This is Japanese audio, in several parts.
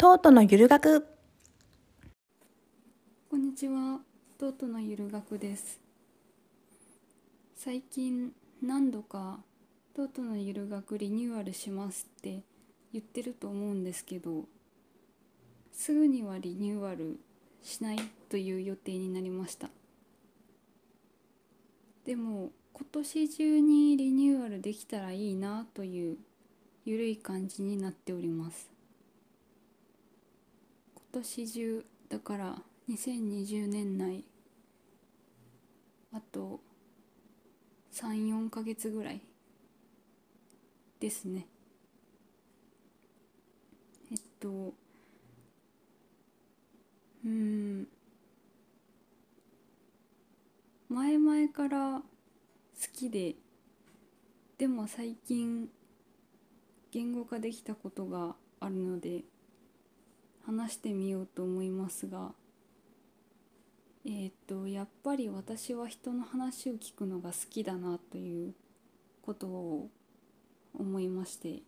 トートのゆる学こんにちは、トートのゆる学です。最近何度かトートのゆる学リニューアルしますって言ってると思うんですけど、すぐにはリニューアルしないという予定になりました。でも今年中にリニューアルできたらいいなというゆるい感じになっております。年中だから2020年内あと34ヶ月ぐらいですね。えっとうん。前々から好きででも最近言語化できたことがあるので話してみようと思いますがえーっとやっぱり私は人の話を聞くのが好きだなということを思いまして。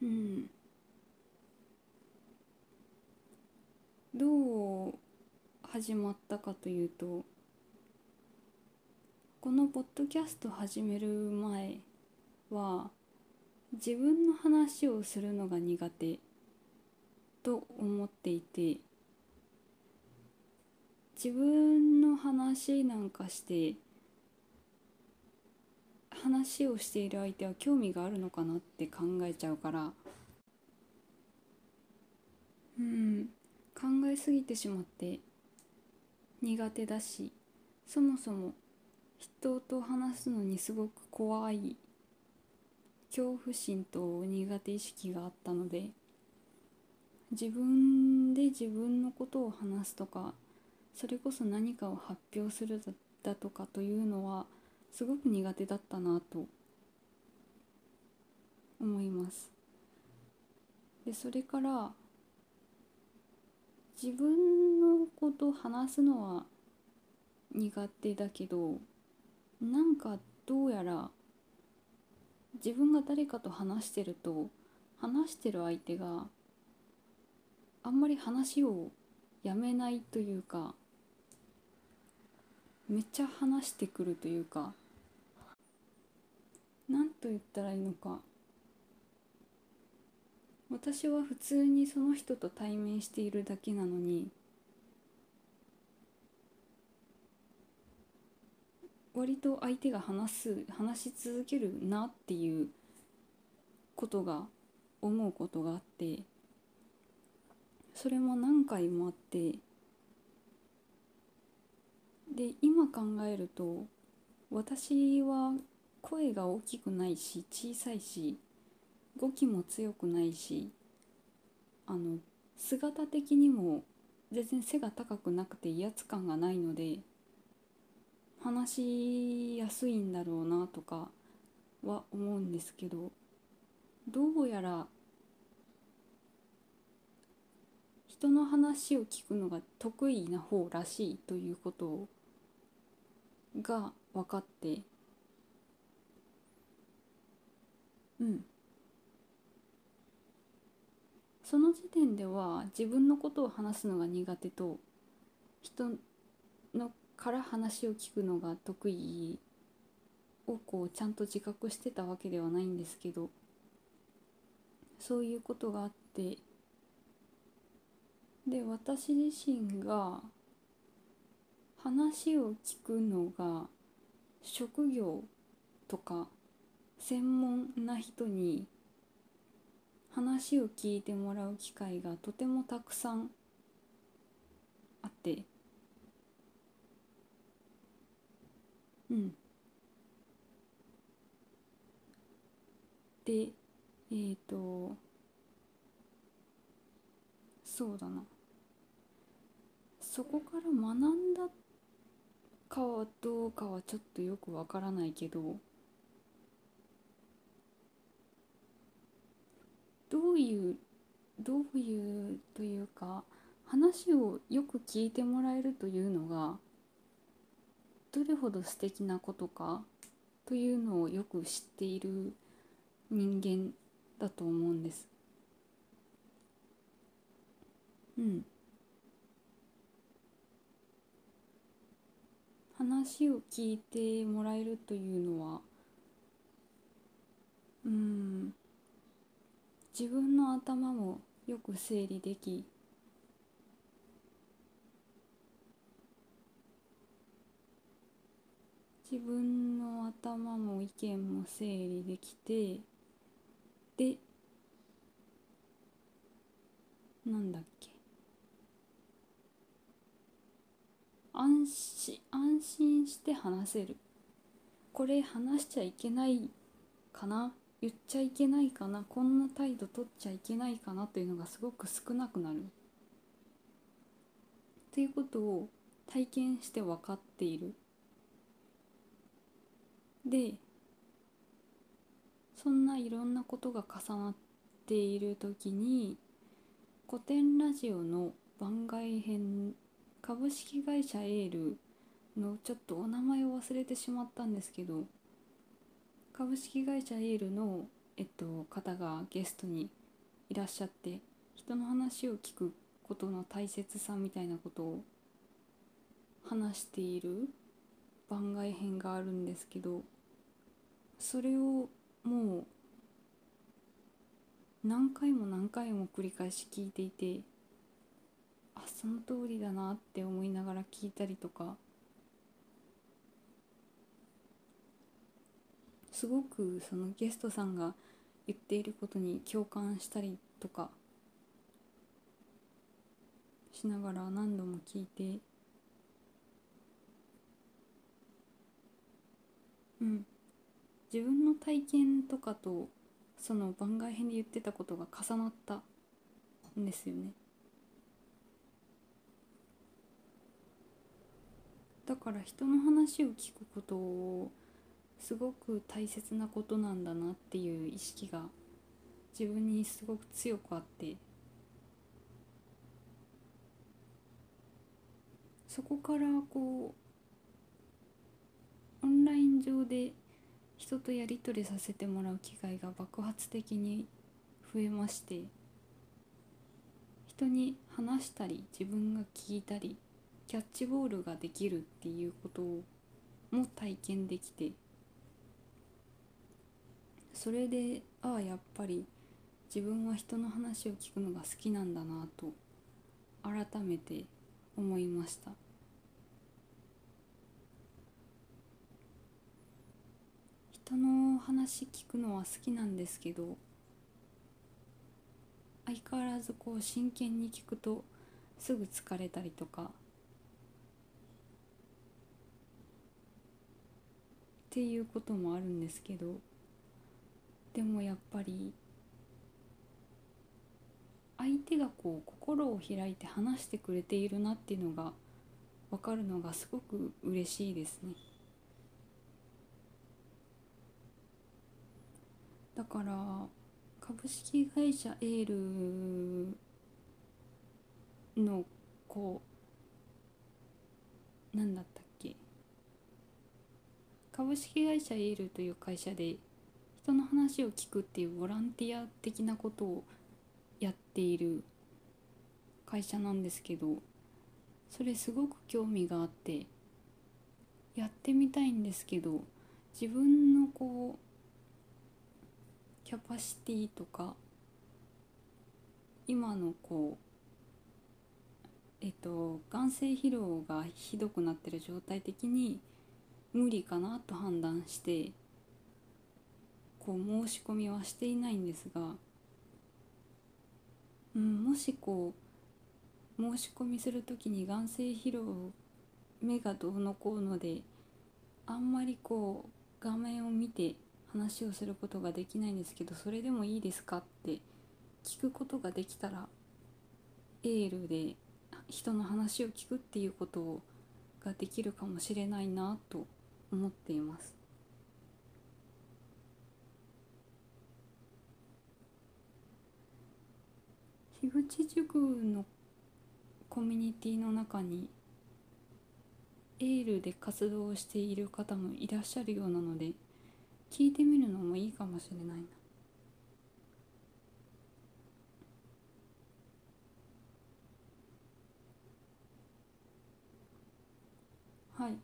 うん。どう始まったかというとこのポッドキャスト始める前は自分の話をするのが苦手と思っていて自分の話なんかして話をしている相手は興味があるのかなって考えちゃうからうん考えすぎてしまって苦手だしそもそも人と話すのにすごく怖い恐怖心と苦手意識があったので自分で自分のことを話すとかそれこそ何かを発表するだとかというのはすごく苦手だったなと思います。でそれから自分のこと話すのは苦手だけどなんかどうやら自分が誰かと話してると話してる相手があんまり話をやめないというかめっちゃ話してくるというか何と言ったらいいのか。私は普通にその人と対面しているだけなのに割と相手が話す話し続けるなっていうことが思うことがあってそれも何回もあってで今考えると私は声が大きくないし小さいし語気も強くないしあの姿的にも全然背が高くなくて威圧感がないので話しやすいんだろうなとかは思うんですけどどうやら人の話を聞くのが得意な方らしいということが分かってうん。その時点では自分のことを話すのが苦手と人のから話を聞くのが得意をこうちゃんと自覚してたわけではないんですけどそういうことがあってで私自身が話を聞くのが職業とか専門な人に話を聞いてもらう機会がとてもたくさんあってうん。でえっ、ー、とそうだな。そこから学んだかはどうかはちょっとよくわからないけどどういうどういうというか話をよく聞いてもらえるというのがどれほど素敵なことかというのをよく知っている人間だと思うんです。うん。話を聞いてもらえるというのはうん。自分の頭もよく整理でき自分の頭も意見も整理できてでなんだっけ。安心安心して話せる。これ話しちゃいけないかな？言っちゃいけないかな？こんな態度取っちゃいけないかな？というのがすごく少なくなる。っていうことを体験して分かっている。でそんないろんなことが重なっている時に古典ラジオの番外編株式会社エールのちょっとお名前を忘れてしまったんですけど株式会社エールの、えっと、方がゲストにいらっしゃって人の話を聞くことの大切さみたいなことを話している番外編があるんですけどそれをもう何回も何回も繰り返し聞いていてあその通りだなって思いながら聞いたりとかすごくそのゲストさんが言っていることに共感したりとかしながら何度も聞いてうん。自分の体験とかとその番外編で言ってたことが重なったんですよね。だから人の話を聞くことをすごく大切なことなんだなっていう意識が自分にすごく強くあって。そこからこうオンライン上で人とやり取りさせてもらう機会が爆発的に増えまして人に話したり自分が聞いたりキャッチボールができるっていうことをも体験できてそれでああやっぱり自分は人の話を聞くのが好きなんだなと改めて思いました。人の話聞くのは好きなんですけど相変わらずこう真剣に聞くとすぐ疲れたりとかっていうこともあるんですけどでもやっぱり相手がこう心を開いて話してくれているなっていうのが分かるのがすごく嬉しいですね。だから株式会社エールのこうなんだったっけ？株式会社エールという会社で人の話を聞くっていうボランティア的なことをやっている会社なんですけどそれすごく興味があってやってみたいんですけど自分のこうキャパシティとか今のこうえっと眼性疲労がひどくなってる状態的に無理かなと判断してこう申し込みはしていないんですが、うん、もしこう申し込みする時に眼性疲労目がどうのこうのであんまりこう画面を見て話をすることができないんですけどそれでもいいですかって聞くことができたらエールで人の話を聞くっていうことができるかもしれないなと思っています。樋口塾のコミュニティの中にエールで活動している方もいらっしゃるようなので聞いてみるのもいいかもしれないな。はい。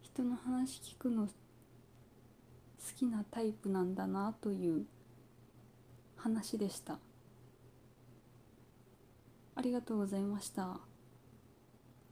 人の話聞くの好きなタイプなんだなという話でした。ありがとうございました。